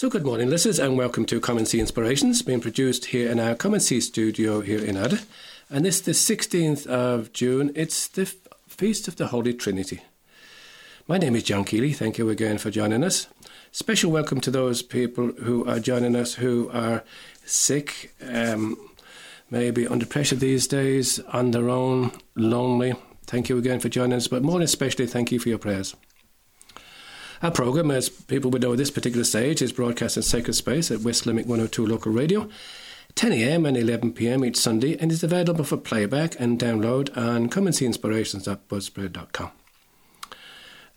So, good morning, listeners, and welcome to Come and See Inspirations, being produced here in our Come and See studio here in Ada. And this is the 16th of June. It's the Feast of the Holy Trinity. My name is John Keeley. Thank you again for joining us. Special welcome to those people who are joining us who are sick, um, maybe under pressure these days, on their own, lonely. Thank you again for joining us, but more especially, thank you for your prayers. Our programme, as people would know at this particular stage, is broadcast in Sacred Space at West Limerick 102 local radio, 10am and 11pm each Sunday, and is available for playback and download on comeandseeinspirations.buzzsprout.com. And see inspirations.buzzsprout.com.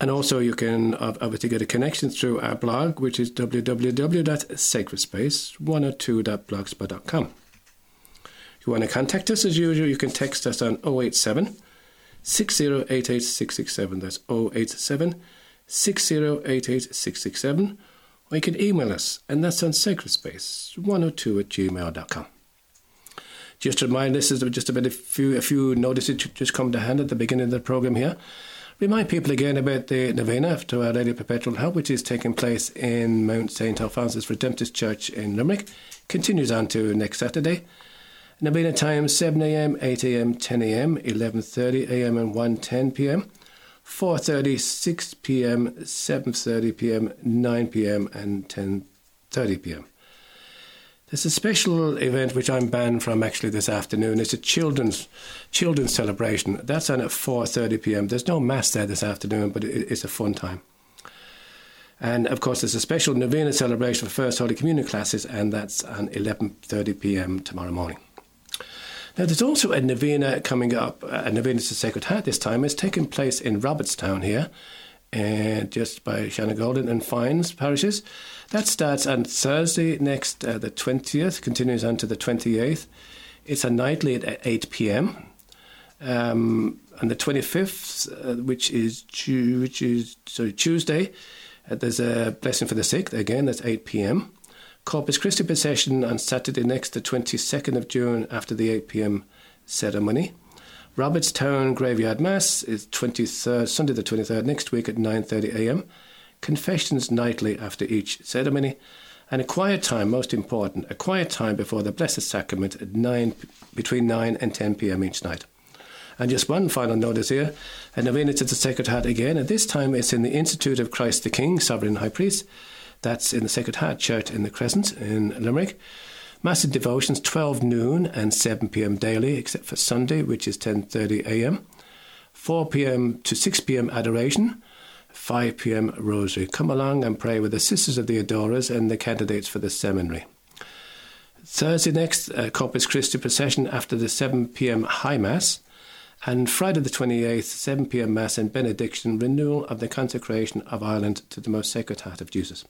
And also, you can obviously get a connection through our blog, which is www.sacredspace102.blogspot.com. If you want to contact us as usual, you can text us on 087 6088667. That's 087 6088667, or you can email us, and that's on sacredspace102 at gmail.com. Just to remind listeners is just about a few, a few notices just come to hand at the beginning of the programme here. Remind people again about the novena to Our Lady of Perpetual Help, which is taking place in Mount St. Alphonsus Redemptorist Church in Limerick. Continues on to next Saturday. Novena time 7am, 8am, 10am, 11.30am and 1.10pm. 4.30, 6 p.m., 7.30 p.m., 9 p.m. and 10.30 p.m. There's a special event which I'm banned from actually this afternoon. It's a children's children's celebration. That's on at 4:30 p.m. There's no mass there this afternoon, but it's a fun time. And of course, there's a special novena celebration for First Holy Communion classes, and that's on 11:30 p.m. tomorrow morning. Now, there's also a novena coming up, a novena to Sacred Heart this time. It's taking place in Robertstown here, and just by Shanagolden and Foynes parishes. That starts on Thursday next, uh, the 20th, continues on to the 28th. It's a nightly at 8 p.m. Um, on the 25th, uh, which is which is sorry Tuesday, uh, there's a blessing for the sick. Again, that's 8 p.m. Corpus Christi procession on Saturday next, the 22nd of June, after the 8 pm ceremony. Robertstown Graveyard Mass is 23rd, Sunday the 23rd, next week at 9.30 am. Confessions nightly after each ceremony. And a quiet time, most important, a quiet time before the Blessed Sacrament at 9, between 9 and 10 pm each night. And just one final notice here, a novena to the Sacred Heart again, and this time it's in the Institute of Christ the King, Sovereign High Priest. That's in the Sacred Heart Church in the Crescent in Limerick. Massive devotions 12 noon and 7 p.m. daily, except for Sunday, which is 10:30 a.m. 4 p.m. to 6 p.m. adoration. 5 p.m. rosary. Come along and pray with the Sisters of the Adorers and the candidates for the seminary. Thursday next, uh, Corpus Christi procession after the 7 p.m. High Mass. And Friday the 28th, 7 p.m. Mass and benediction, renewal of the consecration of Ireland to the most sacred heart of Jesus.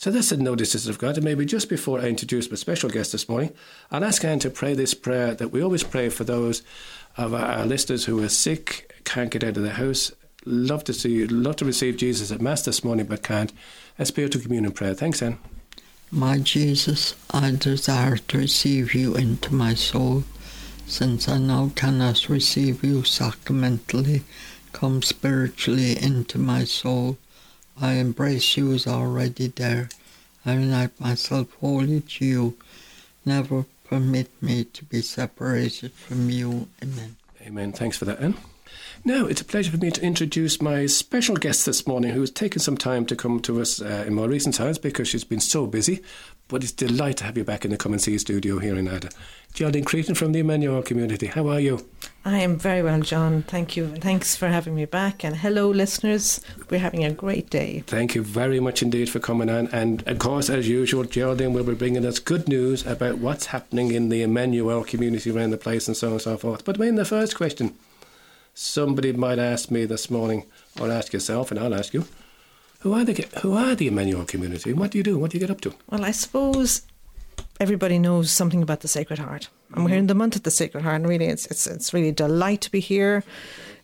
So that's the notices I've got. And maybe just before I introduce my special guest this morning, I'll ask Anne to pray this prayer that we always pray for those of our listeners who are sick, can't get out of the house. Love to see, love to receive Jesus at Mass this morning, but can't. A spiritual communion prayer. Thanks, Anne. My Jesus, I desire to receive you into my soul. Since I now cannot receive you sacramentally, come spiritually into my soul. I embrace you as already there. I unite myself wholly to you. Never permit me to be separated from you. Amen. Amen. Thanks for that, Anne. Now, it's a pleasure for me to introduce my special guest this morning who has taken some time to come to us uh, in more recent times because she's been so busy. But it's a delight to have you back in the Come and See studio here in Ada. Geraldine Creighton from the Emmanuel community. How are you? I am very well, John. Thank you. Thanks for having me back. And hello, listeners. We're having a great day. Thank you very much indeed for coming on. And of course, as usual, Geraldine will be bringing us good news about what's happening in the Emmanuel community around the place and so on and so forth. But mean, the first question somebody might ask me this morning, or ask yourself, and I'll ask you, who are the who are the Emmanuel community? What do you do? What do you get up to? Well, I suppose everybody knows something about the Sacred Heart, and we're in the month of the Sacred Heart, and really, it's it's it's really a delight to be here.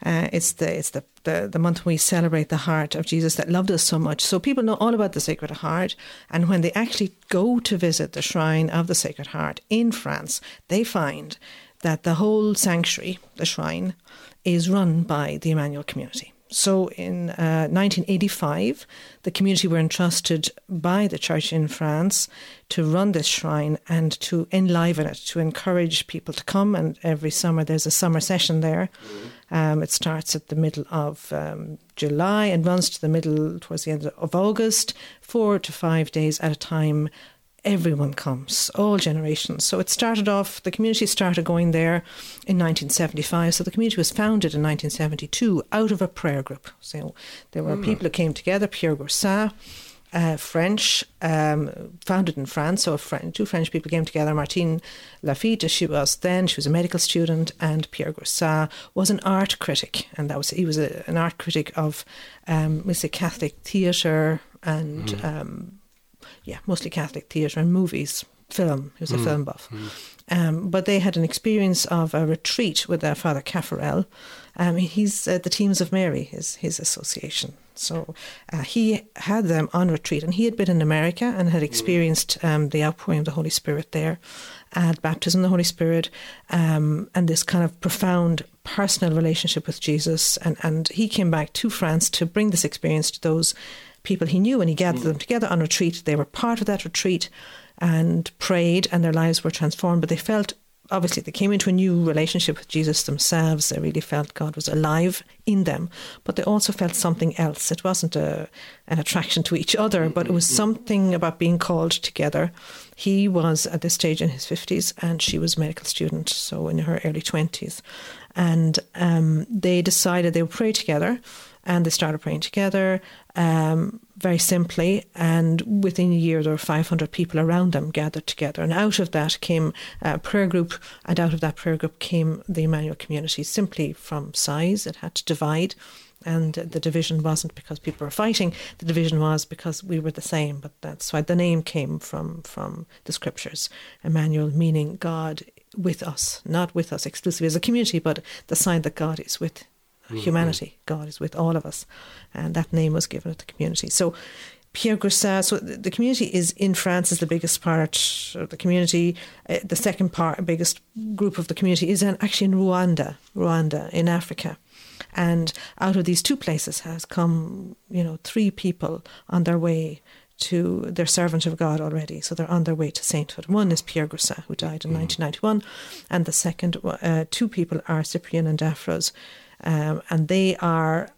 Uh, it's the it's the, the the month we celebrate the heart of Jesus that loved us so much. So people know all about the Sacred Heart, and when they actually go to visit the shrine of the Sacred Heart in France, they find that the whole sanctuary, the shrine, is run by the Emmanuel community. So in uh, 1985, the community were entrusted by the church in France to run this shrine and to enliven it, to encourage people to come. And every summer there's a summer session there. Um, it starts at the middle of um, July and runs to the middle, towards the end of August, four to five days at a time everyone comes, all generations. So it started off, the community started going there in 1975. So the community was founded in 1972 out of a prayer group. So there were mm. people who came together, Pierre Goursat, uh, French, um, founded in France. So French, two French people came together. Martine Laffitte, as she was then, she was a medical student, and Pierre Goursat was an art critic. And that was he was a, an art critic of, um, we say, Catholic theatre and mm. um, yeah, mostly Catholic theatre and movies, film. He was a mm. film buff. Mm. Um, but they had an experience of a retreat with their Father Caffarel. Um, he's uh, the Teams of Mary, his, his association. So uh, he had them on retreat, and he had been in America and had experienced um, the outpouring of the Holy Spirit there, had baptism of the Holy Spirit, um, and this kind of profound personal relationship with Jesus. And, and he came back to France to bring this experience to those people he knew and he gathered mm. them together on retreat. They were part of that retreat and prayed and their lives were transformed, but they felt obviously they came into a new relationship with Jesus themselves. They really felt God was alive in them, but they also felt something else. It wasn't a, an attraction to each other, mm-hmm. but it was mm-hmm. something about being called together. He was at this stage in his 50s and she was a medical student, so in her early 20s. And um, they decided they would pray together and they started praying together um, very simply. And within a year, there were 500 people around them gathered together. And out of that came a prayer group, and out of that prayer group came the Emmanuel community simply from size. It had to divide. And the division wasn't because people were fighting. The division was because we were the same. But that's why the name came from from the scriptures. Emmanuel meaning God with us, not with us exclusively as a community, but the sign that God is with mm-hmm. humanity. God is with all of us. And that name was given to the community. So Pierre Goursat, so the community is in France is the biggest part of the community. Uh, the second part, biggest group of the community is in, actually in Rwanda, Rwanda in Africa. And out of these two places has come, you know, three people on their way to their servant of God already. So they're on their way to sainthood. One is Pierre Goursat, who died in mm. 1991, and the second, uh, two people are Cyprian and Daphrose, um, and they are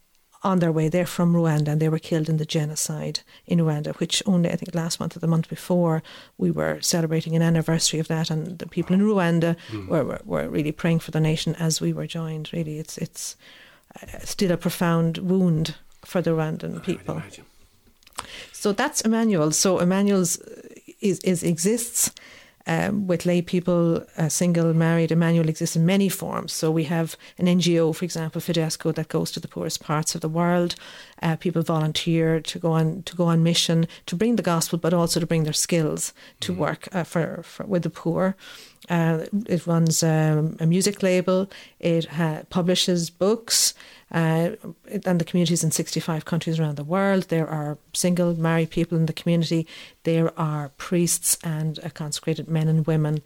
on their way. They're from Rwanda and they were killed in the genocide in Rwanda, which only, I think, last month or the month before, we were celebrating an anniversary of that. And the people in Rwanda mm. were, were, were, really praying for the nation as we were joined. Really, it's, it's uh, still a profound wound for the Rwandan people. So that's Emmanuel. So Emmanuel's is, is exists um, with lay people, uh, single, married, Emmanuel exists in many forms. So we have an NGO, for example, Fidesco, that goes to the poorest parts of the world. Uh, people volunteer to go on to go on mission to bring the gospel, but also to bring their skills to mm work uh, for, for with the poor. Uh, it runs um, a music label. It ha- publishes books. Uh, and the communities in 65 countries around the world. There are single married people in the community. There are priests and uh, consecrated men and women.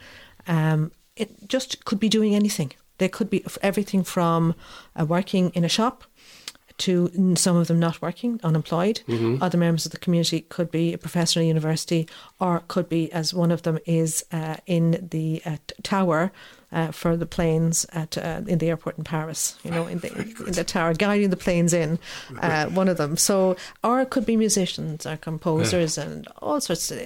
Um, it just could be doing anything. They could be everything from uh, working in a shop to some of them not working, unemployed. Mm-hmm. Other members of the community could be a professor in a university, or could be, as one of them is, uh, in the uh, tower uh, for the planes at uh, in the airport in Paris. You know, in the in the tower, guiding the planes in. Uh, one of them. So, or it could be musicians or composers yeah. and all sorts of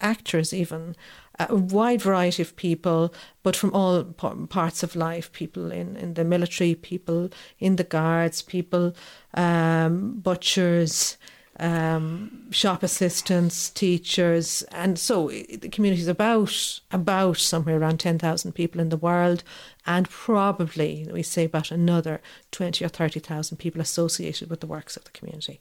actors, even a wide variety of people, but from all parts of life. People in in the military, people in the guards, people um, butchers um, shop assistants, teachers, and so the community is about about somewhere around ten thousand people in the world, and probably we say about another twenty or thirty thousand people associated with the works of the community.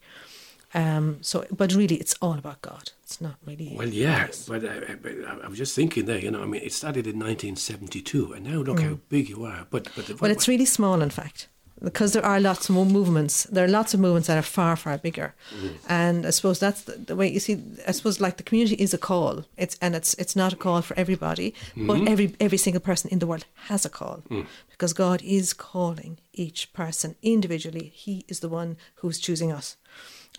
Um, so, but really, it's all about God. It's not really. Well, yeah, but, uh, but, I was just thinking there. You know, I mean, it started in 1972, and now look mm. how big you are. But but well, it's really small, in fact because there are lots more movements. There are lots of movements that are far, far bigger, and I suppose that's the, the way you see. I suppose like the community is a call. It's and it's it's not a call for everybody, but every every single person in the world has a call because God is calling each person individually. He is the one who's choosing us.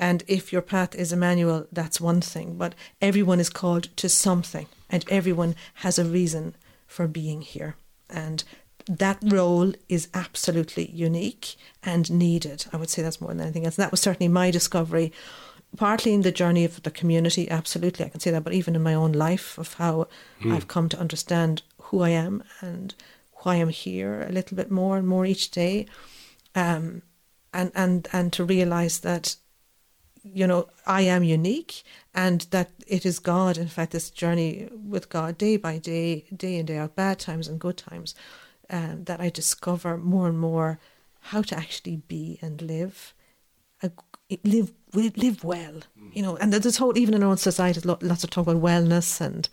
And if your path is Emmanuel, that's one thing. But everyone is called to something, and everyone has a reason for being here. And that role is absolutely unique and needed. I would say that's more than anything else. And that was certainly my discovery, partly in the journey of the community, absolutely, I can say that, but even in my own life, of how I've come to understand who I am and why I'm here a little bit more and more each day. Um, and, and, and to realize that you know, I am unique and that it is God, in fact, this journey with God day by day, day in, day out, bad times and good times, um, that I discover more and more how to actually be and live, live, live well, you know, and there's whole, even in our own society, lots of talk about wellness and,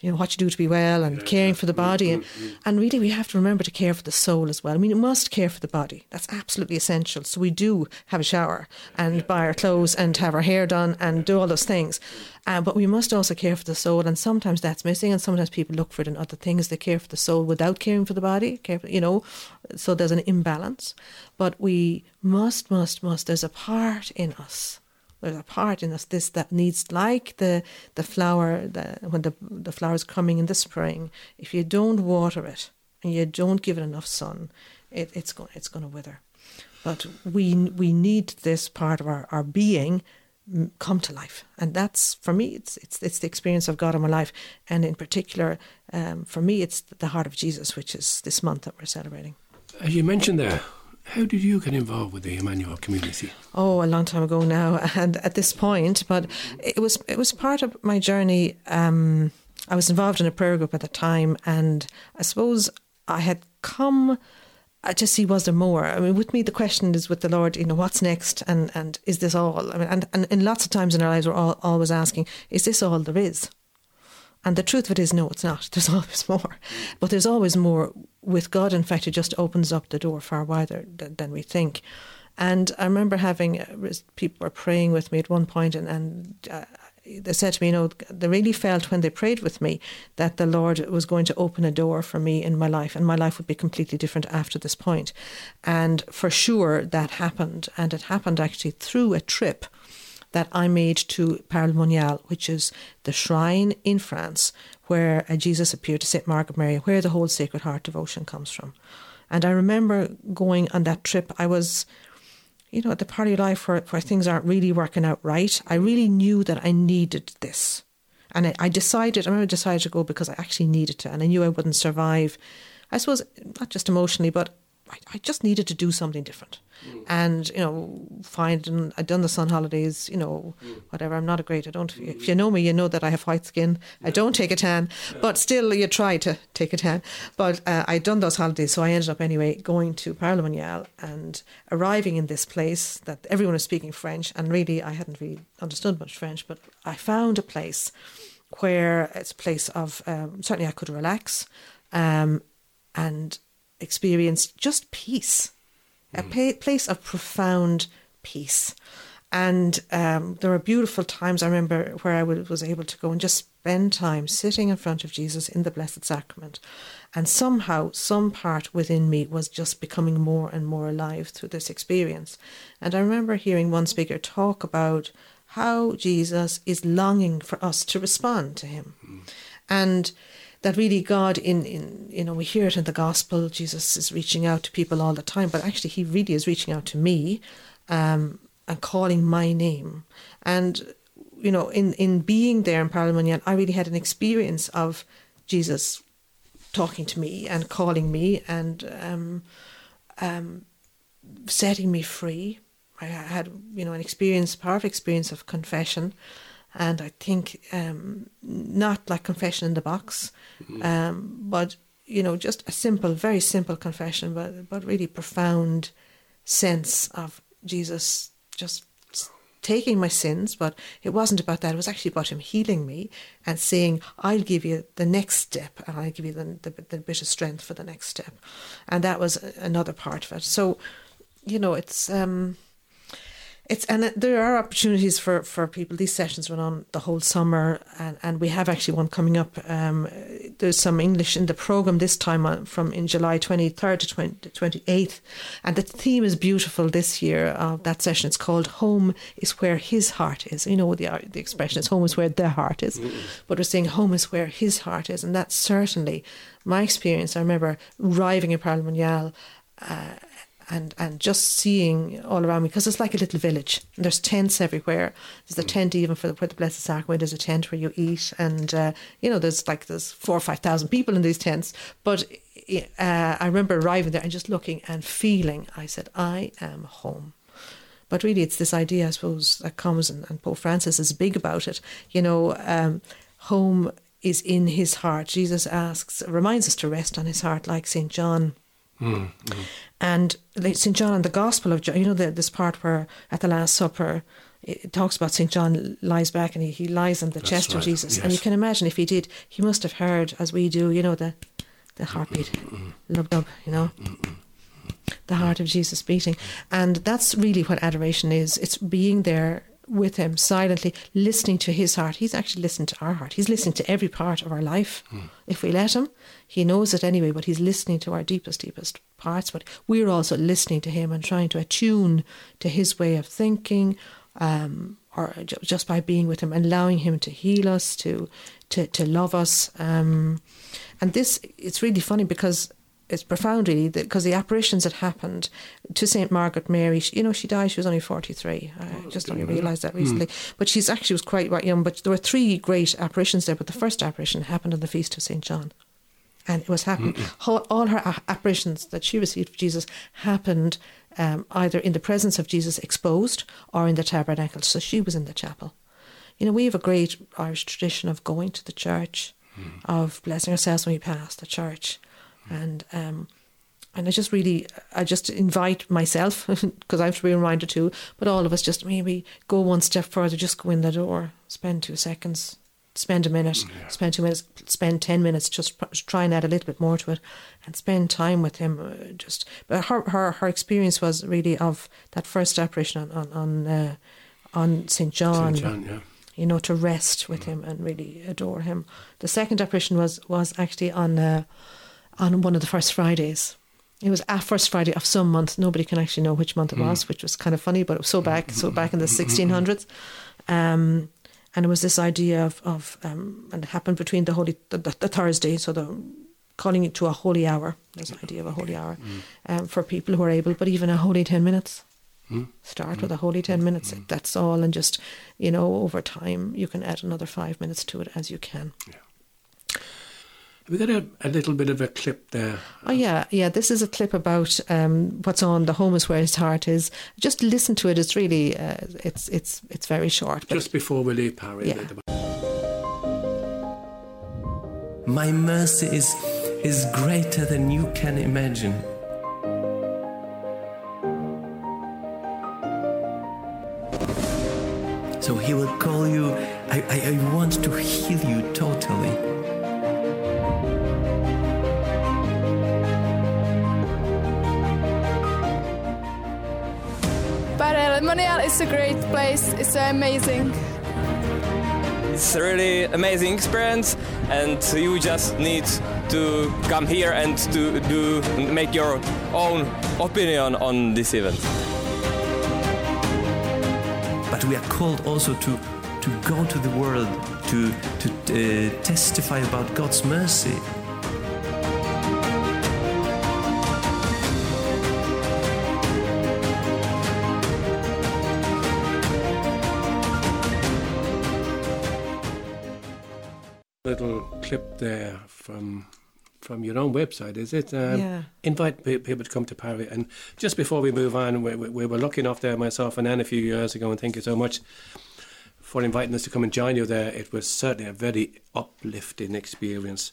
you know, what you do to be well and caring for the body. And, and really, we have to remember to care for the soul as well. I mean, we must care for the body. That's absolutely essential. So we do have a shower and buy our clothes and have our hair done and do all those things. Uh, but we must also care for the soul. And sometimes that's missing. And sometimes people look for it in other things. They care for the soul without caring for the body, care for, you know, so there's an imbalance. But we must, must, must, there's a part in us there's a part in us this that needs like the the flower the, when the the flower is coming in the spring if you don't water it and you don't give it enough sun it, it's going it's going to wither. But we we need this part of our, our being come to life. And that's for me it's it's it's the experience of God in my life. And in particular um, for me it's the heart of Jesus which is this month that we're celebrating. As you mentioned there how did you get involved with the Emmanuel community? Oh, a long time ago now, and at this point, but it was it was part of my journey. Um, I was involved in a prayer group at the time, and I suppose I had come uh, to see was there more. I mean, with me, the question is with the Lord, you know, what's next, and and is this all? I mean, and and, and lots of times in our lives, we're all, always asking, is this all there is? And the truth of it is, no, it's not. There's always more. But there's always more with God. In fact, it just opens up the door far wider than, than we think. And I remember having uh, people were praying with me at one point, and, and uh, they said to me, you know, they really felt when they prayed with me that the Lord was going to open a door for me in my life, and my life would be completely different after this point. And for sure, that happened. And it happened actually through a trip that I made to Paray-le-Monial, which is the shrine in France where uh, Jesus appeared to St. Margaret Mary, where the whole Sacred Heart devotion comes from. And I remember going on that trip, I was, you know, at the part of life where, where things aren't really working out right. I really knew that I needed this. And I, I decided, I remember I decided to go because I actually needed to, and I knew I wouldn't survive. I suppose, not just emotionally, but I, I just needed to do something different. Mm. And, you know, find, I'd done the sun holidays, you know, mm. whatever. I'm not a great, I don't, mm. if you know me, you know that I have white skin. Yeah. I don't take a tan, yeah. but still you try to take a tan. But uh, I'd done those holidays, so I ended up anyway going to Paray-le-Monial and arriving in this place that everyone was speaking French. And really, I hadn't really understood much French, but I found a place where it's a place of, um, certainly I could relax. Um, and experience just peace, mm. a pa- place of profound peace. And um, there were beautiful times I remember where I was able to go and just spend time sitting in front of Jesus in the Blessed Sacrament. And somehow, some part within me was just becoming more and more alive through this experience. And I remember hearing one speaker talk about how Jesus is longing for us to respond to him. Mm. And that really God in, in you know we hear it in the gospel Jesus is reaching out to people all the time but actually he really is reaching out to me um, and calling my name. And you know in in being there in Paray I really had an experience of Jesus talking to me and calling me and um, um, setting me free. I had you know an experience powerful experience of confession and I think um, not like confession in the box, mm-hmm. um, but you know just a simple, very simple confession, but but really profound sense of Jesus just taking my sins, but it wasn't about that. It was actually about him healing me and saying, I'll give you the next step and I'll give you the, the, the bit of strength for the next step. And that was another part of it. So you know, it's um, it's and there are opportunities for, for people. These sessions run on the whole summer, and, and we have actually one coming up. Um, there's some English in the program this time on, from in July 23rd to 20, 28th, and the theme is beautiful this year. Of that session, it's called "Home is where His heart is." You know the the expression is "Home is where their heart is," mm-hmm. but we're saying "Home is where His heart is," and that's certainly my experience. I remember arriving in Paray-le-Monial. Uh, and and just seeing all around me because it's like a little village. And there's tents everywhere. There's a mm. tent even for the, for the Blessed Sacrament. There's a tent where you eat, and uh, you know there's like there's four or five thousand people in these tents. But uh, I remember arriving there and just looking and feeling. I said, I am home. But really, it's this idea, I suppose, that comes, and, and Pope Francis is big about it. You know, um, home is in his heart. Jesus asks, reminds us to rest on his heart, like St. John Mm, mm, And St. John and the Gospel of John, you know, the, this part where at the Last Supper, it talks about St. John lies back and he, he lies on the That's chest right. of Jesus. Yes. And you can imagine if he did, he must have heard, as we do, you know, the, the mm, mm, heartbeat, mm-hmm. lub dub, you know. The heart of Jesus beating. And that's really what adoration is. It's being there with him silently, listening to his heart. He's actually listening to our heart. He's listening to every part of our life. Mm. If we let him, he knows it anyway, but he's listening to our deepest, deepest parts. But we're also listening to him and trying to attune to his way of thinking, um, or just by being with him, allowing him to heal us, to to, to love us. Um, and this, it's really funny because it's profound really because the apparitions that happened to Saint Margaret Mary. She, you know she died she was only 43 I oh, just only realised that recently. Mm. but she's actually was quite young but there were three great apparitions there but the first apparition happened on the feast of Saint John. And it was happening all, all, her apparitions that she received of Jesus happened um, either in the presence of Jesus exposed or in the tabernacle. So she was in the chapel. You know we have a great Irish tradition of going to the church mm. of blessing ourselves when we pass the church and um, and I just really, I just invite myself because I have to be reminded too, but all of us just maybe go one step further, just go in the door, spend two seconds, spend a minute, yeah. spend two minutes, spend ten minutes, just try and add a little bit more to it, and spend time with him. Uh, just, but her her her experience was really of that first apparition on on on, uh, on Saint John. Saint John, yeah. You know, to rest with mm. him and really adore him. The second apparition was was actually on. Uh, on one of the first Fridays. It was a first Friday of some month. Nobody can actually know which month it was, mm. which was kind of funny, but it was so back, so back in the 1600s. Um, and it was this idea of, of um, and it happened between the holy, the, the, the, Thursday, so the calling it to a holy hour. There's an idea of a holy hour mm. um, for people who are able, but even a holy 10 minutes. Mm. Start with a holy 10 minutes. That's all. And just, you know, over time, you can add another five minutes to it as you can. Yeah. We got a, a, little bit of a clip there. Oh yeah, yeah. This is a clip about um, what's on the home is where his heart is. Just listen to it. It's really uh, it's it's it's very short. Just before we leave Paray. Yeah. My mercy is is greater than you can imagine. So he will call you. I, I, I want to heal you totally. Montreal is a great place. It's amazing. It's a really amazing experience, and you just need to come here and to do make your own opinion on this event. But we are called also to to go to the world to to uh, testify about God's mercy there from from your own website, is it? Um, yeah. Invite people to come to Paray. And just before we move on, we, we, were lucky enough there, myself and Anne, a few years ago, and thank you so much for inviting us to come and join you there. It was certainly a very uplifting experience.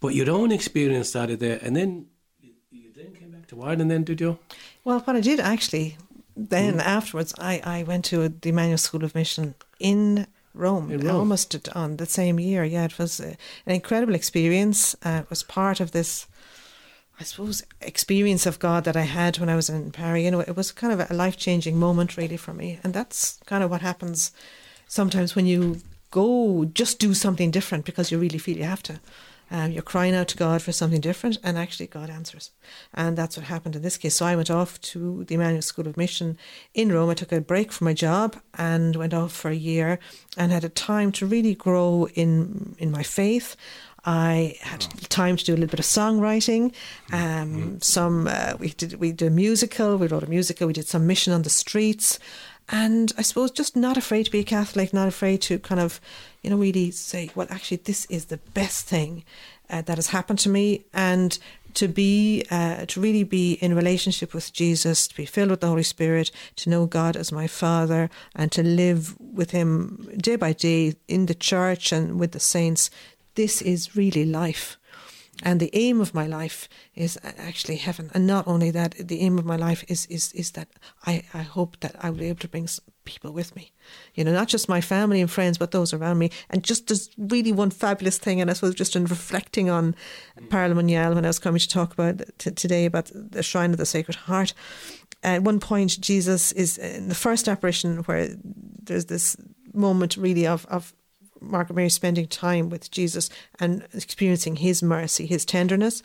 But your own experience started there, and then you then came back to Ireland, then, did you? Well, what I did actually, then mm. afterwards, I, I went to the Emmanuel School of Mission in Rome, Rome, almost on the same year. Yeah, it was uh, an incredible experience. Uh, it was part of this I suppose, experience of God that I had when I was in Paray. You know, it was kind of a life changing moment, really, for me. And that's kind of what happens sometimes when you go just do something different because you really feel you have to. Um, you're crying out to God for something different, and actually God answers. And that's what happened in this case. So I went off to the Emmanuel School of Mission in Rome. I took a break from my job and went off for a year and had a time to really grow in in my faith. I had time to do a little bit of songwriting. Um, some uh, we did we did a musical. We wrote a musical. We did some mission on the streets, and I suppose just not afraid to be a Catholic, not afraid to kind of, you know, really say, well, actually, this is the best thing uh, that has happened to me, and to be uh, to really be in relationship with Jesus, to be filled with the Holy Spirit, to know God as my Father, and to live with Him day by day in the church and with the saints this is really life. And the aim of my life is uh, actually heaven. And not only that, the aim of my life is is is that I, I hope that I will be able to bring people with me. You know, not just my family and friends, but those around me. And just as really one fabulous thing, and I suppose just in reflecting on mm. Paray-le-Monial when I was coming to talk about t- today about the Shrine of the Sacred Heart, at one point Jesus is in the first apparition where there's this moment really of, of Margaret Mary spending time with Jesus and experiencing his mercy, his tenderness.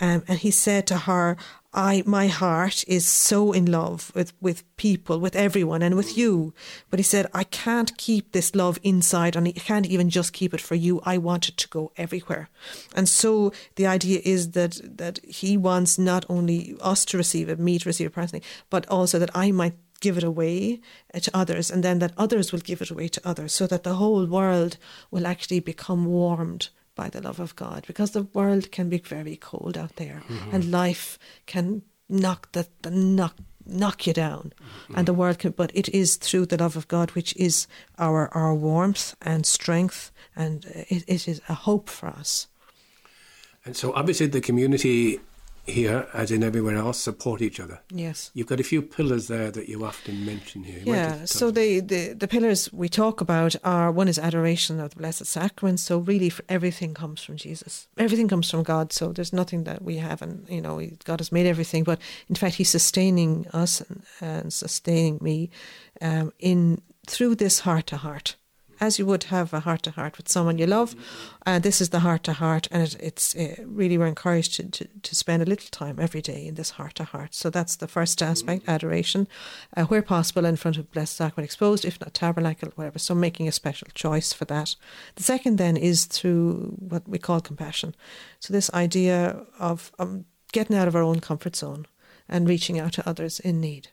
Um, and he said to her, I my heart is so in love with, with people, with everyone, and with you. But he said, I can't keep this love inside, and I can't even just keep it for you. I want it to go everywhere. And so the idea is that that he wants not only us to receive it, me to receive it personally, but also that I might give it away uh, to others, and then that others will give it away to others, so that the whole world will actually become warmed by the love of God, because the world can be very cold out there, mm-hmm. and life can knock the, the knock knock you down mm-hmm. and the world can but it is through the love of God which is our our warmth and strength and it, it is a hope for us and so obviously the community here, as in everywhere else, support each other. Yes. You've got a few pillars there that you often mention here. You yeah, so the, the, the pillars we talk about are one is adoration of the Blessed Sacrament. So really, everything comes from Jesus. Everything comes from God. So there's nothing that we haven't, you know, God has made everything. But in fact, He's sustaining us and, and sustaining me um, in through this heart to heart as you would have a heart to heart with someone you love. Uh, this is the heart to heart, and it, it's uh, really we're encouraged to, to, to, spend a little time every day in this heart to heart. So that's the first aspect, adoration, uh, where possible in front of Blessed Sacrament exposed, if not tabernacle, whatever. So making a special choice for that. The second then is through what we call compassion. So this idea of um, getting out of our own comfort zone and reaching out to others in need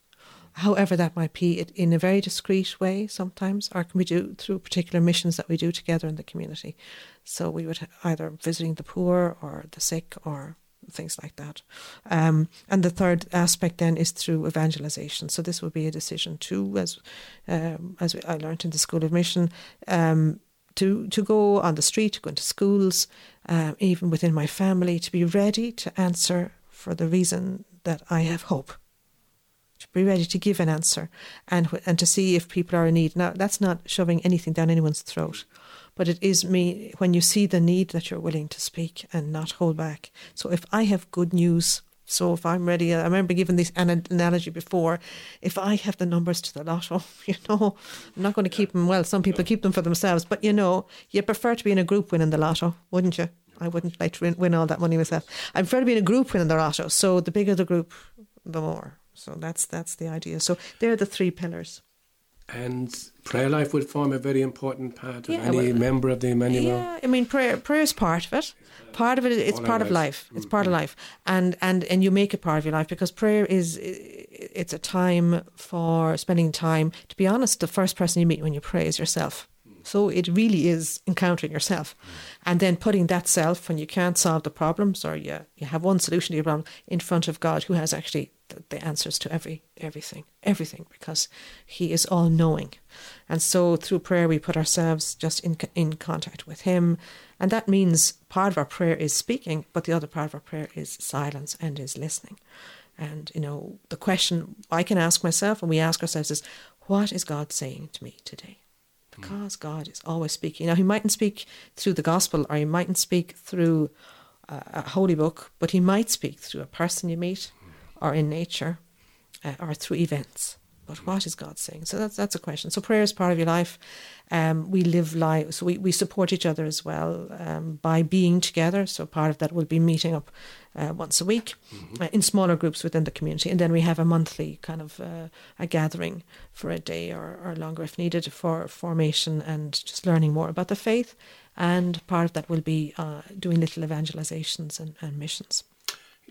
however that might be, it, in a very discreet way sometimes, or can we do through particular missions that we do together in the community. So we would either visiting the poor or the sick or things like that. Um, and the third aspect then is through evangelization. So this would be a decision too, as um, as I learned in the School of Mission, um, to to go on the street, go into schools, um, even within my family, to be ready to answer for the reason that I have hope to be ready to give an answer and and to see if people are in need. Now, that's not shoving anything down anyone's throat, but it is me when you see the need that you're willing to speak and not hold back. So if I have good news. So if I'm ready, I remember giving this analogy before. If I have the numbers to the lotto, you know, I'm not going to keep them. Well, some people keep them for themselves, but you know, you prefer to be in a group winning the lotto, wouldn't you? I wouldn't like to win all that money myself. I prefer to be in a group winning the lotto. So the bigger the group, the more. So that's that's the idea. So they're the three pillars. And prayer life would form a very important part of yeah, any well, member of the Emmanuel. Yeah, I mean prayer prayer is part of it. Part of it it's part of life. It's mm, part mm-hmm. of mm. life. And and and you make it part of your life because prayer is it's a time for spending time. To be honest, the first person you meet when you pray is yourself. Mm. So it really is encountering yourself. And then putting that self when you can't solve the problems or you, you have one solution to your problem in front of God who has actually the, the answers to every everything, everything, because He is all knowing. And so through prayer we put ourselves just in in contact with Him. And that means part of our prayer is speaking, but the other part of our prayer is silence and is listening. And, you know, the question I can ask myself and we ask ourselves is, what is God saying to me today? Because God is always speaking. Now, He mightn't speak through the gospel or He mightn't speak through a, holy book, but he might speak through a person you meet, or in nature, uh, or through events. But what is God saying? So that's that's a question. So prayer is part of your life. Um, we live life, so we, we support each other as well um, by being together. So part of that will be meeting up uh, once a week uh, in smaller groups within the community, and then we have a monthly kind of uh, a gathering for a day or, or longer if needed for formation and just learning more about the faith. And part of that will be uh, doing little evangelizations and, and missions.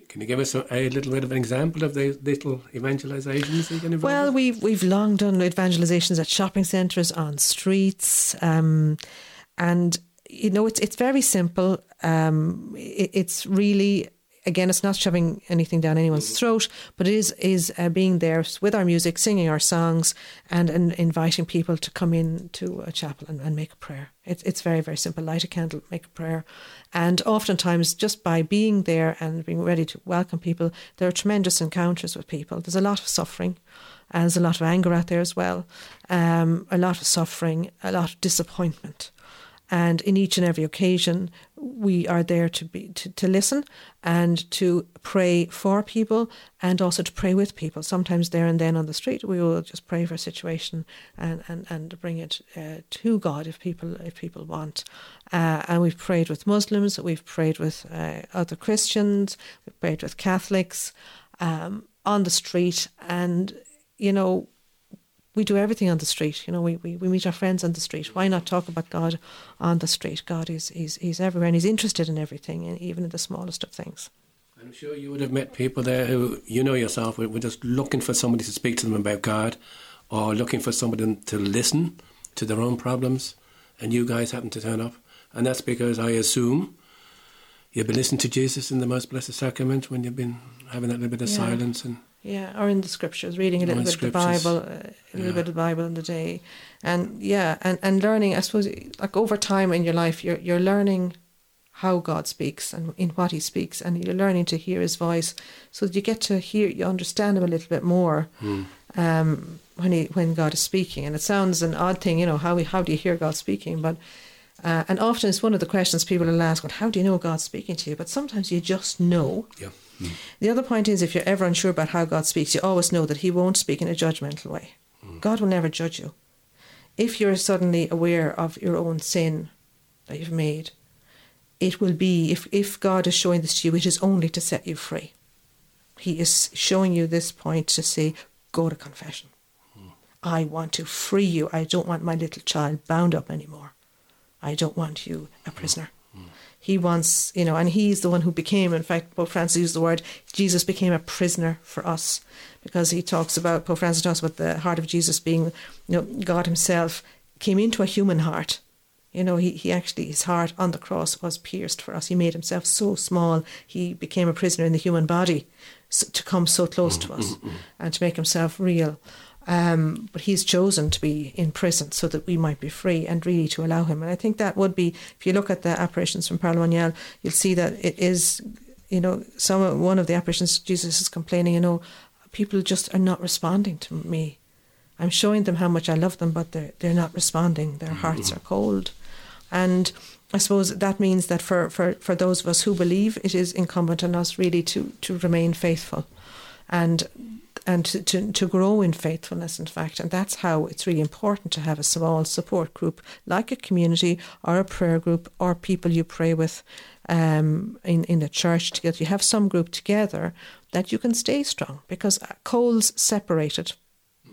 Can you give us a, a little bit of an example of the little evangelizations you get involved Well, we've we've long done evangelizations at shopping centres, on streets, um, and you know it's it's very simple. Um, it, it's really again, it's not shoving anything down anyone's throat, but it is is uh, being there with our music, singing our songs, and, and inviting people to come in to a chapel and, and make a prayer. It's it's very very simple. Light a candle, make a prayer, and oftentimes just by being there and being ready to welcome people, there are tremendous encounters with people. There's a lot of suffering. And there's a lot of anger out there as well, um, a lot of suffering, a lot of disappointment. And in each and every occasion, we are there to be to, to listen and to pray for people and also to pray with people. Sometimes there and then on the street, we will just pray for a situation and, and, and bring it uh, to God if people if people want. Uh, and we've prayed with Muslims, we've prayed with uh, other Christians, we've prayed with Catholics um, on the street, and you know we do everything on the street. You know, we, we, we meet our friends on the street. Why not talk about God on the street? God is he's, he's everywhere and he's interested in everything, and even in the smallest of things. I'm sure you would have met people there who, you know yourself, were were just looking for somebody to speak to them about God or looking for somebody to listen to their own problems, and you guys happen to turn up. And that's because I assume you've been listening to Jesus in the Most Blessed Sacrament when you've been having that little bit of Yeah. silence and Yeah, or in the scriptures, reading a little bit of the. Bible, uh, a little Yeah. bit of the Bible in the day, and yeah, and, and learning. I suppose, like over time in your life, you're you're learning how God speaks and in what He speaks, and you're learning to hear His voice, so that you get to hear, you understand Him a little bit more. Um, when he when God is speaking, and it sounds an odd thing, you know, how we, how do you hear God speaking? But uh, and often it's one of the questions people will ask, well, how do you know God's speaking to you? But sometimes you just know. yeah. The other point is if you're ever unsure about how God speaks, you always know that He won't speak in a judgmental way. God will never judge you. If you're suddenly aware of your own sin that you've made, it will be, if, if God is showing this to you, it is only to set you free. He is showing you this point to say, go to confession. I want to free you. I don't want my little child bound up anymore. I don't want you a prisoner. He wants, you know, and he's the one who became, in fact, Pope Francis used the word, Jesus became a prisoner for us because he talks about, Pope Francis talks about the heart of Jesus being, you know, God himself came into a human heart. You know, he, he actually, his heart on the cross was pierced for us. He made himself so small, he became a prisoner in the human body to come so close to us mm-hmm. and to make himself real. Um, but he's chosen to be in prison so that we might be free and really to allow him. And I think that would be, if you look at the apparitions from Paray-le-Monial, you'll see that it is, you know, some one of the apparitions, Jesus is complaining, you know, people just are not responding to me. I'm showing them how much I love them, but they're they're not responding. Their hearts are cold, and I suppose that means that for, for, for those of us who believe, it is incumbent on us really to, to remain faithful, and and to, to, to grow in faithfulness, in fact. And that's how it's really important to have a small support group, like a community or a prayer group or people you pray with um, in, in a church together. You have some group together that you can stay strong because coals separated.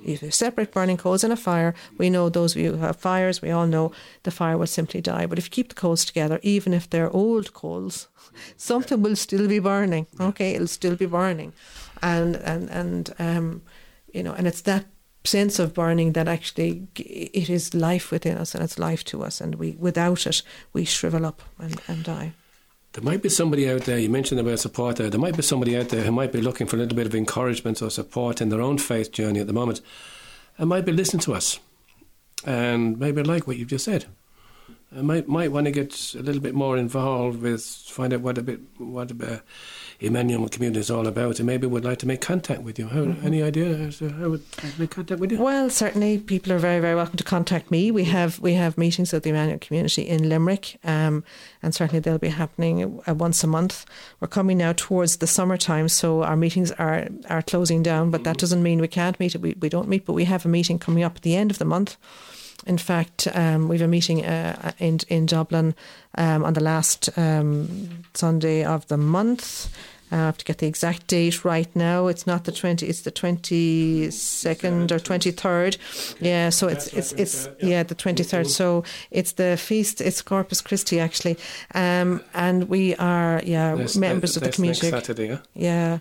If you separate burning coals in a fire, we know those of you who have fires, we all know the fire will simply die. But if you keep the coals together, even if they're old coals, something will still be burning. Okay, it'll still be burning. And and and um, you know, and it's that sense of burning that actually it is life within us and it's life to us and we without it we shrivel up and, and die. There might be somebody out there, you mentioned about support there, there might be somebody out there who might be looking for a little bit of encouragement or support in their own faith journey at the moment and might be listening to us and maybe like what you've just said. uh, might might want to get a little bit more involved with find out what a bit what uh, Emmanuel community is all about, and maybe would like to make contact with you. How, Mm-hmm. Any idea as to how would make contact with you? Well, certainly, people are very, very welcome to contact me. We have we have meetings of the Emmanuel community in Limerick, um, and certainly they'll be happening uh, once a month. We're coming now towards the summertime, so our meetings are are closing down. But that doesn't mean we can't meet. We we don't meet, but we have a meeting coming up at the end of the month. In fact, um, we have a meeting uh, in in Dublin um, on the last um, Sunday of the month. I have to get the exact date right now. It's not the twenty. It's the twenty second or twenty third. Yeah. So it's it's it's yeah the twenty third. So it's the feast. It's Corpus Christi actually, um, and we are yeah members of the community. Saturday, yeah. Yeah.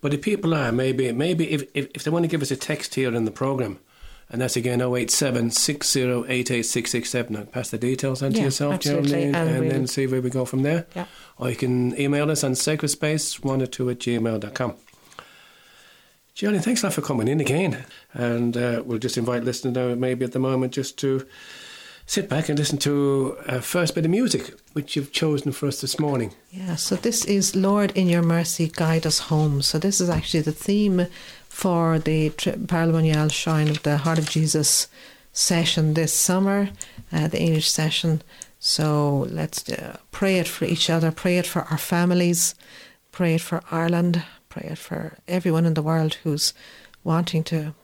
But if people are, maybe maybe if, if, if they want to give us a text here in the programme, and that's again 087 6088667, I'll pass the details on to Yeah, yourself, absolutely, Geraldine, and and, we'll- then see where we go from there. Yeah. Or you can email us on sacredspace102 at gmail.com. Geraldine, thanks a lot for coming in again. And uh, we'll just invite listeners now, maybe at the moment, just to sit back and listen to a first bit of music, which you've chosen for us this morning. Yeah, so this is Lord in Your Mercy, Guide Us Home. So this is actually the theme for the Paray-le-Monial Shrine of the Heart of Jesus session this summer, uh, the English session. So let's uh, pray it for each other, pray it for our families, pray it for Ireland, pray it for everyone in the world who's wanting to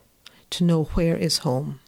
to know where is home.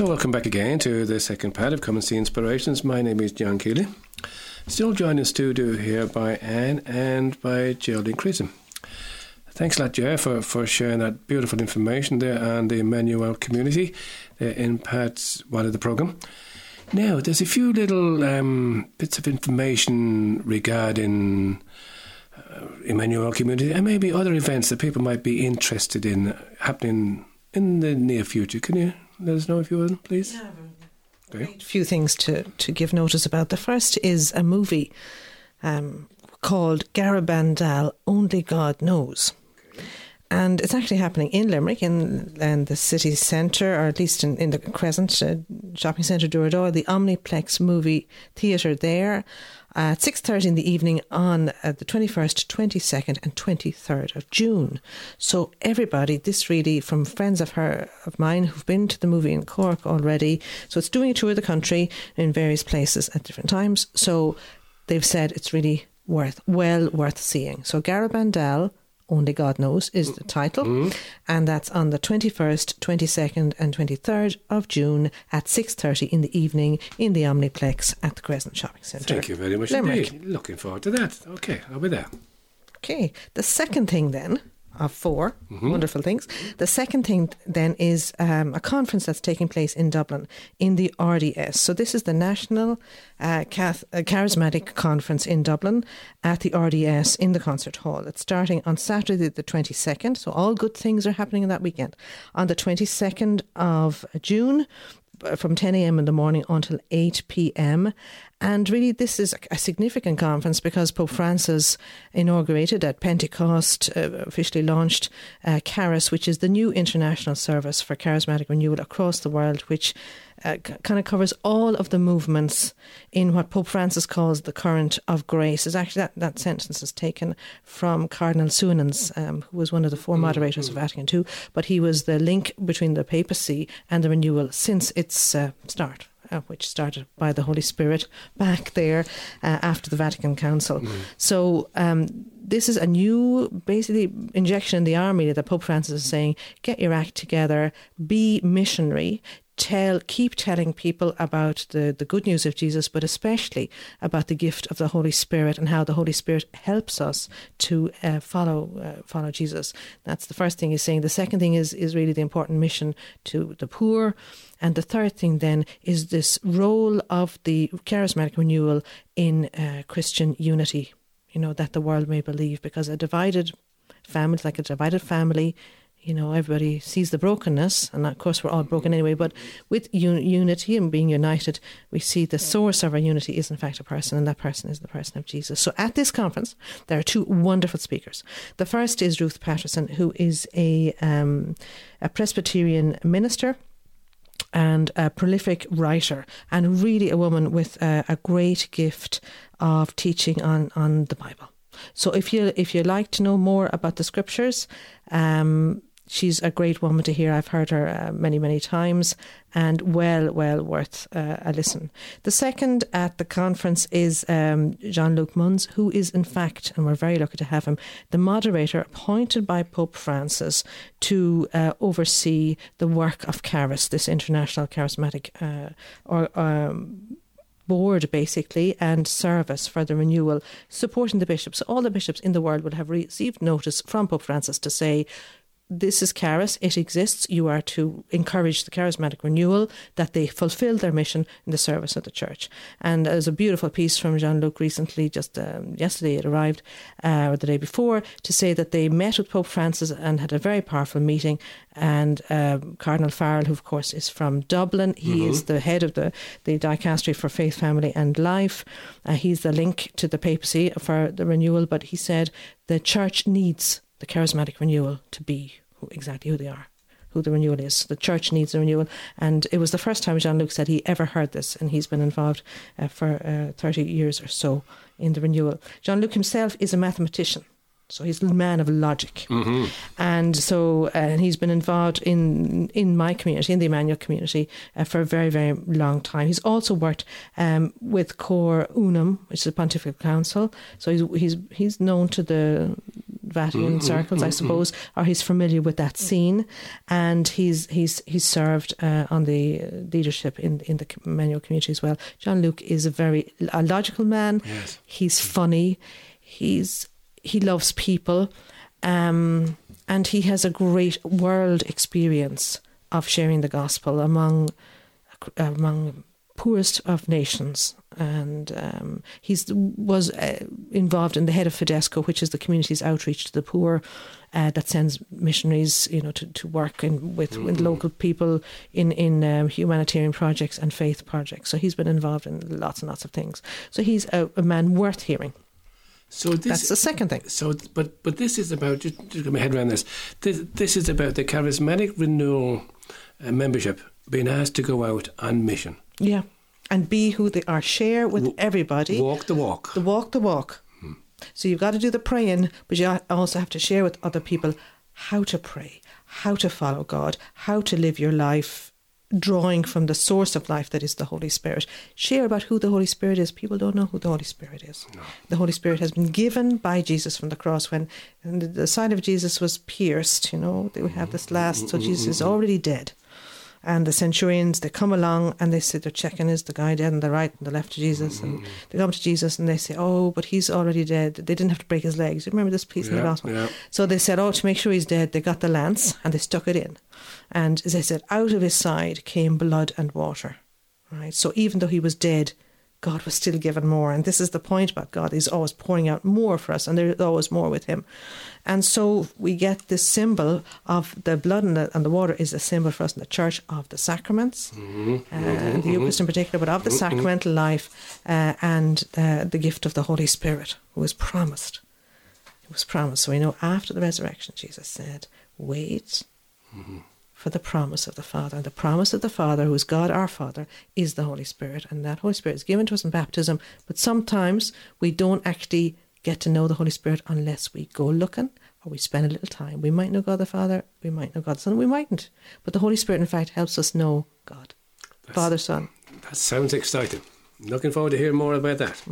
So, welcome back again to the second part of Come and See Inspirations. My name is John Keeley. Still joined in studio here by Anne and by Geraldine Creason. Thanks a lot, for, for sharing that beautiful information there on the Emmanuel community uh, in part one of the programme. Now, there's a few little um, bits of information regarding uh, Emmanuel community and maybe other events that people might be interested in happening in the near future. Can you let us know if you will, please? Okay. A few things to, to give notice about. The first is a movie um, called Garabandal Only God Knows. and it's actually happening in Limerick, in, in the city centre, or at least in, in the Crescent uh, Shopping Centre, Dooradoyle, the Omniplex Movie Theatre there at 6.30 in the evening on uh, the 21st, 22nd and 23rd of June. So everybody, this really from friends of her of mine who've been to the movie in Cork already. So it's doing a tour of the country in various places at different times. So they've said it's really worth well worth seeing. So Garabandal only God Knows is the title, mm-hmm. and that's on the 21st, 22nd, and 23rd of June at 6.30 in the evening in the Omniplex at the Crescent Shopping Centre. Thank you very much Limerick. indeed. Looking forward to that. Okay, I'll be there. Okay, the second thing then of 4 wonderful things. The second thing then is um, a conference that's taking place in Dublin in the RDS. So this is the National uh, Cath- uh, Charismatic Conference in Dublin at the RDS in the concert hall. It's starting on Saturday the 22nd. So all good things are happening in that weekend. On the 22nd of June, from 10 a.m. in the morning until 8 p.m. And really, this is a significant conference because Pope Francis inaugurated at Pentecost, uh, officially launched uh, which is the new international service for charismatic renewal across the world, which uh, c- kind of covers all of the movements in what Pope Francis calls the current of grace. Is actually that, that sentence is taken from Cardinal Suenens, um, who was one of the four moderators of Vatican II, but he was the link between the papacy and the renewal since its uh, start. Uh, which started by the Holy Spirit back there uh, after the Vatican Council. So um, this is a new, basically, injection in the army that Pope Francis is saying: get your act together, be missionary, tell, keep telling people about the, the good news of Jesus, but especially about the gift of the Holy Spirit and how the Holy Spirit helps us to uh, follow uh, follow Jesus. That's the first thing he's saying. The second thing is is really the important mission to the poor. And the third thing then is this role of the charismatic renewal in uh, Christian unity, you know, that the world may believe, because a divided family, like a divided family, you know, everybody sees the brokenness, and of course we're all broken anyway, but with un- unity and being united, we see the source of our unity is in fact a person, and that person is the person of Jesus. So at this conference, there are two wonderful speakers. The first is Ruth Patterson, who is a, um, a Presbyterian minister and a prolific writer, and really a woman with a, a great gift of teaching on, on the Bible. So if you if you like to know more about the scriptures, um, she's a great woman to hear. I've heard her uh, many many times, and well well worth uh, a listen. The second at the conference is um, Jean Luc Moens, who is in fact, and we're very lucky to have him, the moderator appointed by Pope Francis to uh, oversee the work of Charis, this international charismatic uh, or. Um, board basically and service for the renewal supporting the bishops all the bishops in the world will have received notice from pope francis to say this is Charis, it exists. You are to encourage the charismatic renewal that they fulfill their mission in the service of the church. And there's a beautiful piece from Jean Luc recently, just um, yesterday it arrived, uh, or the day before, to say that they met with Pope Francis and had a very powerful meeting. And um, Cardinal Farrell, who of course is from Dublin, he is the head of the, the dicastery for faith, family, and life. Uh, he's the link to the papacy for the renewal, but he said the church needs the charismatic renewal to be who, exactly who they are, who the renewal is. The church needs a renewal. And it was the first time Jean Luc said he ever heard this, and he's been involved uh, for uh, 30 years or so in the renewal. Jean Luc himself is a mathematician. So he's a man of logic, and so uh, he's been involved in in my community, in the Emmanuel community, uh, for a very very long time. He's also worked um, with Cor Unum, which is the Pontifical Council. So he's he's he's known to the Vatican circles, I suppose, or he's familiar with that scene, and he's he's he's served uh, on the leadership in in the Emmanuel community as well. Jean Luc is a very a logical man. Yes. He's funny. He's he loves people, um, and he has a great world experience of sharing the gospel among among poorest of nations. And um, he's was uh, involved in the head of Fidesco, which is the community's outreach to the poor, uh, that sends missionaries, you know, to, to work in, with, with local people in in um, humanitarian projects and faith projects. So he's been involved in lots and lots of things. So he's a, a man worth hearing. So this, That's the second thing. So, but but this is about just, just get my head around this. This this is about the charismatic renewal uh, membership being asked to go out on mission, Yeah. And be who they are. Share with everybody. walk the walk. The walk the walk. So you've got to do the praying, but you also have to share with other people how to pray, how to follow God, how to live your life, drawing from the source of life that is the Holy Spirit. Share about who the Holy Spirit is. People don't know who the Holy Spirit is. The Holy Spirit has been given by Jesus from the cross when and the- side of Jesus was pierced. You know, they have this mm-hmm. last, so mm-hmm. Jesus is mm-hmm. already dead. And the centurions, they come along and they say they're checking is the guy dead on the right and the left of Jesus. And they come to Jesus and they say, Oh, but he's already dead. They didn't have to break his legs. You remember this piece in the Yeah, gospel? yeah. So they said, Oh, to make sure he's dead, they got the lance and they stuck it in. And as they said, out of his side came blood and water. Right? So even though he was dead, God was still given more. And this is the point about God. He's always pouring out more for us, and there's always more with him. And so we get this symbol of the blood and the, and the water is a symbol for us in the church of the sacraments, uh, the Eucharist in particular, but of the sacramental life uh, and uh, the gift of the Holy Spirit, who was promised. It was promised. So we know after the resurrection, Jesus said, Wait for the promise of the Father. And the promise of the Father, who is God our Father, is the Holy Spirit. And that Holy Spirit is given to us in baptism. But sometimes we don't actually get to know the Holy Spirit unless we go looking or we spend a little time. We might know God the Father, we might know God the Son, we mightn't. But the Holy Spirit, in fact, helps us know God. Father, Son. That sounds exciting. Looking forward to hearing more about that.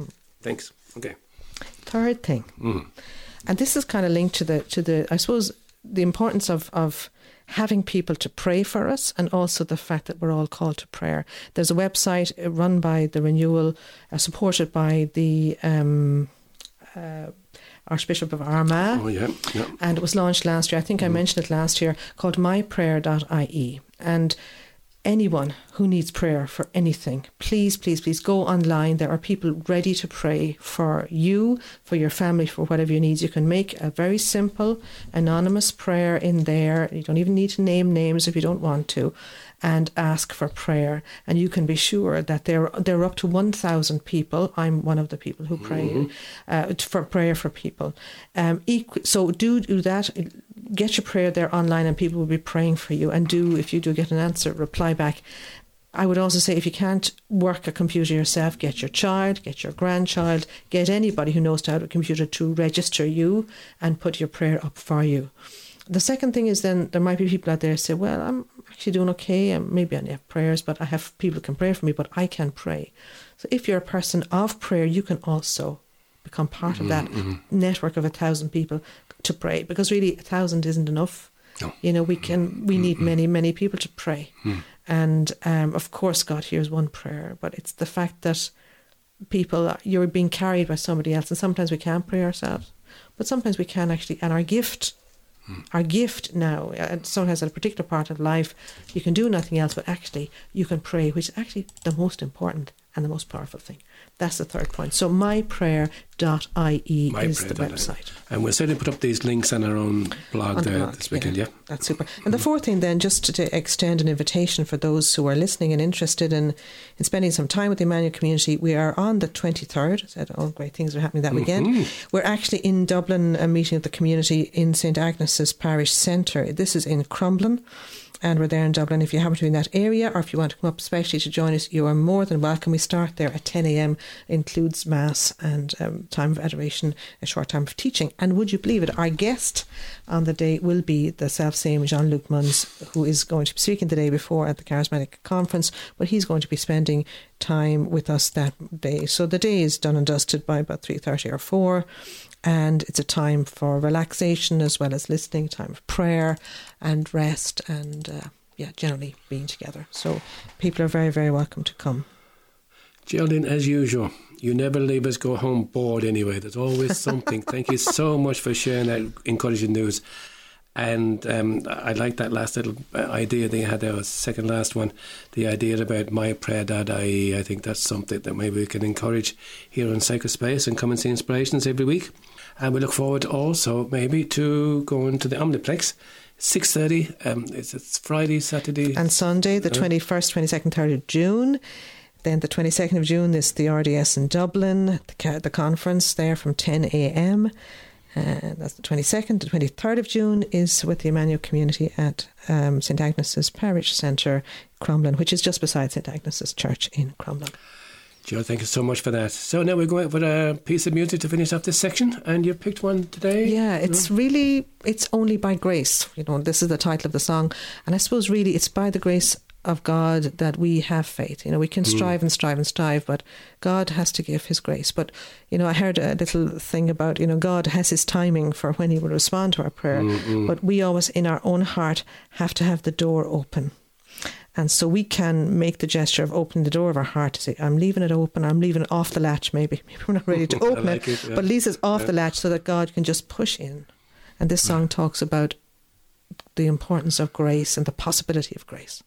Thanks. Okay. Third thing, mm. and this is kind of linked to the to the I suppose the importance of of having people to pray for us, and also the fact that we're all called to prayer. There's a website run by the Renewal, uh, supported by the um, uh, Archbishop of Armagh. Oh yeah. Yeah. and it was launched last year. I think I mentioned it last year, called myprayer.ie. And anyone who needs prayer for anything, please, please, please go online. There are people ready to pray for you, for your family, for whatever you need. You can make a very simple, anonymous prayer in there. You don't even need to name names if you don't want to. And ask for prayer, and you can be sure that there there are up to one thousand people. I'm one of the people who pray uh, for prayer for people. Um, equ- so do do that. Get your prayer there online, and people will be praying for you. And do if you do get an answer, reply back. I would also say if you can't work a computer yourself, get your child, get your grandchild, get anybody who knows how to a computer to register you and put your prayer up for you. The second thing is then there might be people out there who say, Well, I'm actually doing okay, and maybe I have prayers, but I have people who can pray for me, but I can't pray. So if you're a person of prayer, you can also become part of mm-hmm, that mm-hmm. network of a thousand people to pray because really a thousand isn't enough. No. You know, we can we mm-hmm, need many, many people to pray. Hmm. And um, of course God hears one prayer, but it's the fact that people you're being carried by somebody else and sometimes we can't pray ourselves. But sometimes we can actually and our gift our gift now, uh, and sometimes at a particular part of life, you can do nothing else, but actually you can pray, which is actually the most important and the most powerful thing. That's the third point. So myprayer.ie is the Myprayer.ie. website. And we'll certainly put up these links on our own blog On the there blog, this weekend. Yeah. That's super. And the fourth thing, then, just to, extend an invitation for those who are listening and interested in, in spending some time with the Emmanuel community, we are on the 23rd. I said all great things are happening that weekend. Mm-hmm. We're actually in Dublin, a meeting of the community in St Agnes's Parish Centre. This is in Crumlin. And we're there in Dublin. If you happen to be in that area or if you want to come up especially to join us, you are more than welcome. We start there at 10 a.m., includes Mass and um, time of adoration, a short time of teaching. And would you believe it, our guest on the day will be the self same Jean Luc Moens, who is going to be speaking the day before at the Charismatic Conference, but he's going to be spending time with us that day. So the day is done and dusted by about 3.30 or 4 and it's a time for relaxation as well as listening, time of prayer and rest, and uh, yeah, generally being together. So people are very, very welcome to come. Geraldine, as usual, you never leave us go home bored anyway. There's always something. Thank you so much for sharing that encouraging news. And um, I like that last little uh, idea they had there, second last one, the idea about my myprayer.ie. I I think that's something that maybe we can encourage here on Sacred Space and come and see inspirations every week. And we look forward also maybe to going to the Omniplex, 6.30. Um, it's, it's Friday, Saturday. And Sunday, the 21st, 22nd, 3rd of June, Then the 22nd of June is the RDS in Dublin, the, the conference there from 10 a.m. And that's the 22nd. The 23rd of June is with the Emmanuel community at um, St Agnes's Parish Centre, Crumlin, which is just beside St Agnes's Church in Crumlin. Joe, thank you so much for that. So now we're going for a piece of music to finish off this section, and you picked one today. Yeah, it's really it's only by grace. You know, this is the title of the song, and I suppose really it's by the grace of God that we have faith. You know, we can hmm. strive and strive and strive, but God has to give His grace. But you know, I heard a little thing about you know God has His timing for when He will respond to our prayer, mm-hmm. but we always in our own heart have to have the door open. And so we can make the gesture of opening the door of our heart to say, I'm leaving it open, I'm leaving it off the latch, maybe. Maybe we're not ready to open like it, it, yeah. but at least it's off the latch so that God can just push in. And this song talks about the importance of grace and the possibility of grace.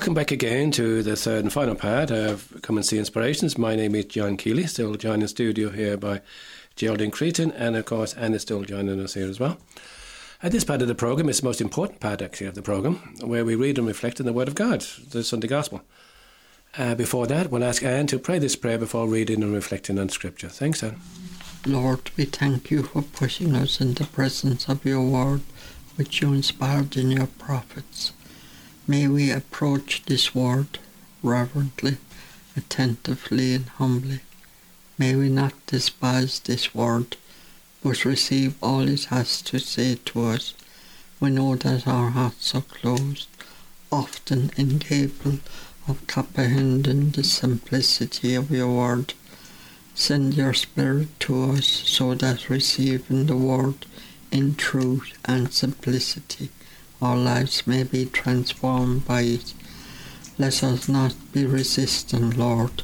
Welcome back again to the third and final part of Come and See Inspirations. My name is John Keeley, still joined in studio here by Geraldine Creighton, and of course Anne is still joining us here as well. At this part of the program it's the most important part actually of the program, where we read and reflect on the Word of God, the Sunday Gospel. Uh, before that, we'll ask Anne to pray this prayer before reading and reflecting on Scripture. Thanks, Anne. Lord, we thank you for putting us in the presence of your word, which you inspired in your prophets. May we approach this word reverently, attentively, and humbly. May we not despise this word, but receive all it has to say to us. We know that our hearts are closed, often incapable of comprehending the simplicity of your word. Send your Spirit to us so that receiving the word in truth and simplicity, our lives may be transformed by it. Let us not be resistant, Lord.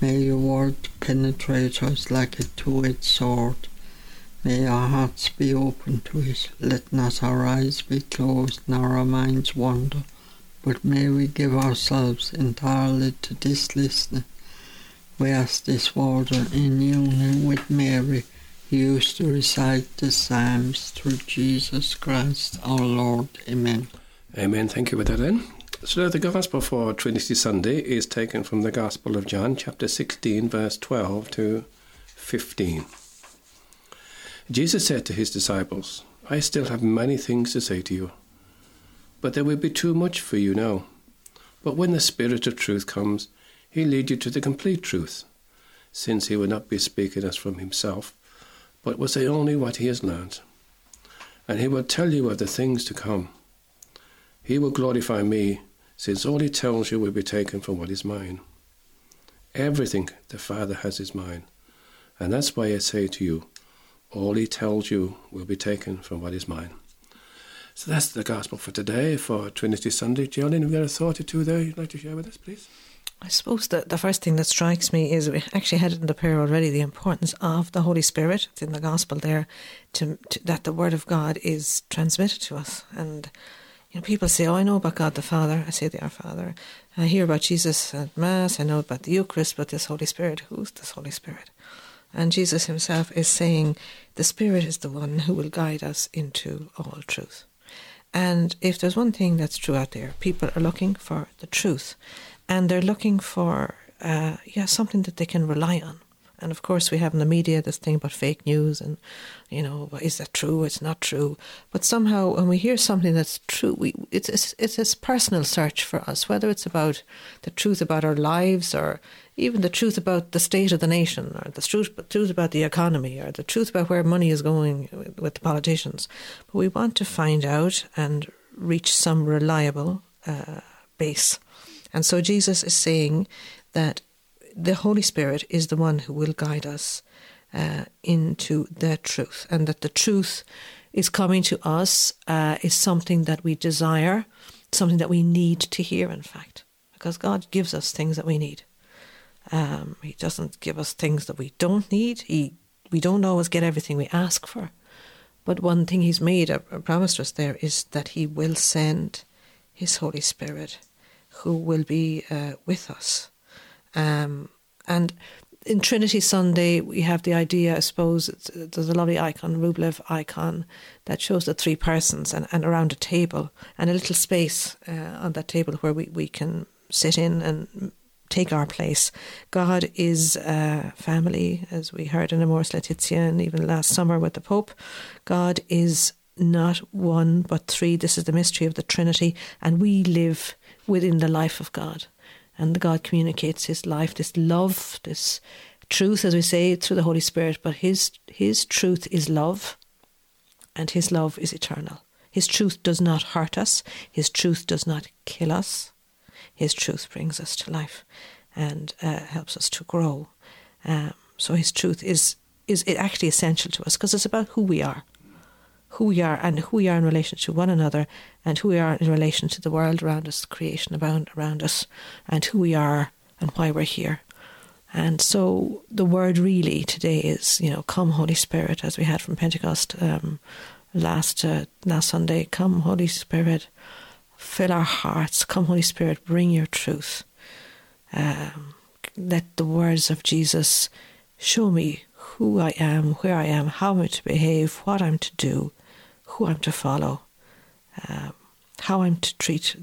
May your word penetrate us like a two-edged sword. May our hearts be open to it. Let not our eyes be closed nor our minds wander, but may we give ourselves entirely to this listening. We ask this water in union with Mary, who used to recite the Psalms through Jesus Christ our Lord. Amen. Amen. Thank you for that, Anne. So the Gospel for Trinity Sunday is taken from the Gospel of John, chapter 16, verse 12 to 15. Jesus said to his disciples, I still have many things to say to you, but there will be too much for you now. But when the Spirit of truth comes, he'll lead you to the complete truth, since he will not be speaking as from himself, but will say only what he has learned. And he will tell you of the things to come. He will glorify me, since all he tells you will be taken from what is mine. Everything the Father has is mine, and that's why I say to you, all he tells you will be taken from what is mine. So that's the gospel for today, for Trinity Sunday. Geraldine, have you got a thought or two there you'd like to share with us, please? I suppose the, the first thing that strikes me is we actually had it in the prayer already the importance of the Holy Spirit. It's in the Gospel there to, to, that the Word of God is transmitted to us. And you know, people say, "Oh, I know about God the Father." I say, "The Our Father." I hear about Jesus at Mass. I know about the Eucharist, but this Holy Spirit, who's this Holy Spirit? And Jesus Himself is saying, "The Spirit is the one who will guide us into all truth." And if there's one thing that's true out there, people are looking for the truth, and they're looking for uh, yeah something that they can rely on. And of course, we have in the media this thing about fake news, and you know, is that true? It's not true. But somehow, when we hear something that's true, we it's it's, it's this personal search for us, whether it's about the truth about our lives, or even the truth about the state of the nation, or the truth truth about the economy, or the truth about where money is going with, with the politicians. But we want to find out and reach some reliable uh, base. And so Jesus is saying that the Holy Spirit is the one who will guide us uh, into the truth, and that the truth is coming to us uh, is something that we desire, something that we need to hear, in fact, because God gives us things that we need. Um, he doesn't give us things that we don't need. He, we don't always get everything we ask for. But one thing He's made, a, a promise to us there, is that He will send His Holy Spirit who will be uh, with us. Um, and in Trinity Sunday, we have the idea, I suppose, there's a lovely icon, Rublev icon, that shows the three persons and, and around a table and a little space uh, on that table where we, we can sit in and take our place. God is uh, family, as we heard in Amoris Laetitia and even last summer with the Pope. God is not one but three. This is the mystery of the Trinity, and we live within the life of God. And God communicates His life, this love, this truth, as we say, through the Holy Spirit. But His His truth is love, and His love is eternal. His truth does not hurt us. His truth does not kill us. His truth brings us to life and uh, helps us to grow. Um, so His truth is is actually essential to us because it's about who we are who we are and who we are in relation to one another and who we are in relation to the world around us, the creation around, around us, and who we are and why we're here. And so the word really today is, you know, come Holy Spirit, as we had from Pentecost um, last uh, last Sunday. Come Holy Spirit, fill our hearts. Come Holy Spirit, bring your truth. Um, let the words of Jesus show me who I am, where I am, how I'm to behave, what I'm to do, who I'm to follow, um, how I'm to treat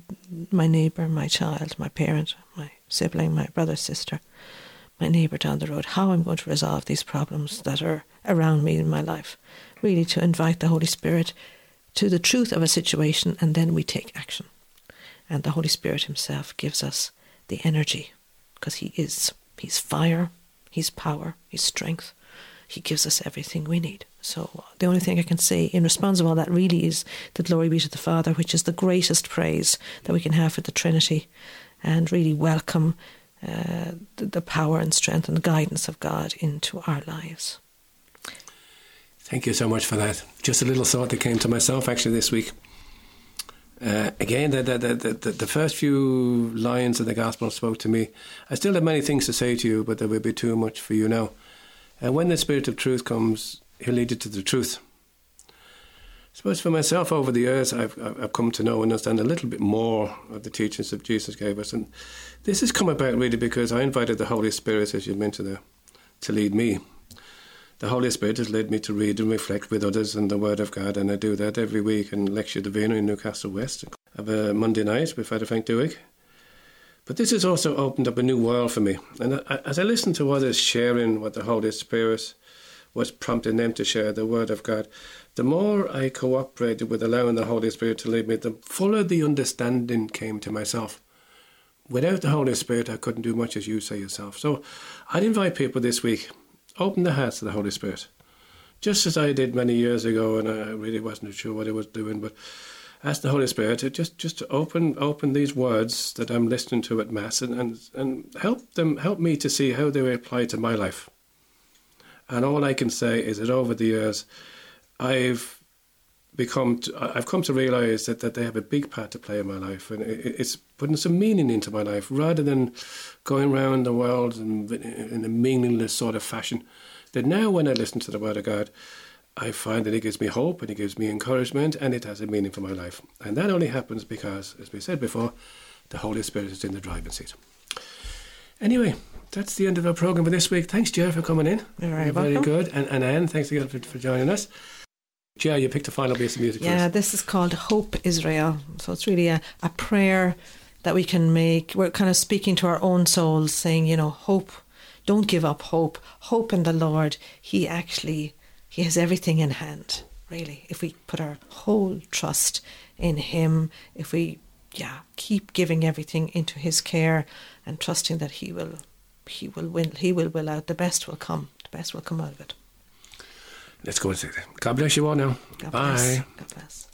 my neighbour, my child, my parent, my sibling, my brother, sister, my neighbour down the road, how I'm going to resolve these problems that are around me in my life. Really, to invite the Holy Spirit to the truth of a situation, and then we take action. And the Holy Spirit Himself gives us the energy, because He is. He's fire, He's power, He's strength. He gives us everything we need. So the only thing I can say in response to all that really is the glory be to the Father, which is the greatest praise that we can have for the Trinity, and really welcome uh, the, the power and strength and guidance of God into our lives. Thank you so much for that. Just a little thought that came to myself actually this week. Uh, again, the, the, the, the, the first few lines of the Gospel spoke to me. I still have many things to say to you, but there will be too much for you now. And when the Spirit of truth comes, He'll lead you to the truth. I suppose for myself, over the years, I've, I've come to know and understand a little bit more of the teachings that Jesus gave us. And this has come about really because I invited the Holy Spirit, as you mentioned there, to lead me. The Holy Spirit has led me to read and reflect with others on the Word of God, and I do that every week in Lectio Divina in Newcastle West. I have a Monday night with Father Frank Duick. But this has also opened up a new world for me. And as I listen to others sharing what the Holy Spirit was prompting them to share, the Word of God, the more I cooperated with allowing the Holy Spirit to lead me, the fuller the understanding came to myself. Without the Holy Spirit, I couldn't do much as you say yourself. So I'd invite people this week open their hearts to the Holy Spirit. Just as I did many years ago, and I really wasn't sure what I was doing, but ask the Holy Spirit to just, just to open open these words that I'm listening to at Mass and, and, and help them help me to see how they apply to my life. And all I can say is that over the years I've become, to, I've come to realise that, that they have a big part to play in my life, and it, it's putting some meaning into my life rather than going around the world in, in a meaningless sort of fashion. That now, when I listen to the Word of God, I find that it gives me hope and it gives me encouragement and it has a meaning for my life. And that only happens because, as we said before, the Holy Spirit is in the driving seat. Anyway, that's the end of our program for this week. Thanks, Jer, for coming in. You're very very good. And, and Anne, thanks again for, for joining us. Jer, you picked a final piece of music Yeah, this is called Hope Israel. So it's really a, a prayer that we can make. We're kind of speaking to our own souls, saying, you know, hope, don't give up hope. Hope in the Lord. He actually, He has everything in hand, really. If we put our whole trust in Him, if we, yeah, keep giving everything into His care and trusting that He will, He will win, He will will out, the best will come. The best will come out of it. Let's go and say that. God bless you all now. God Bye. bless. God bless.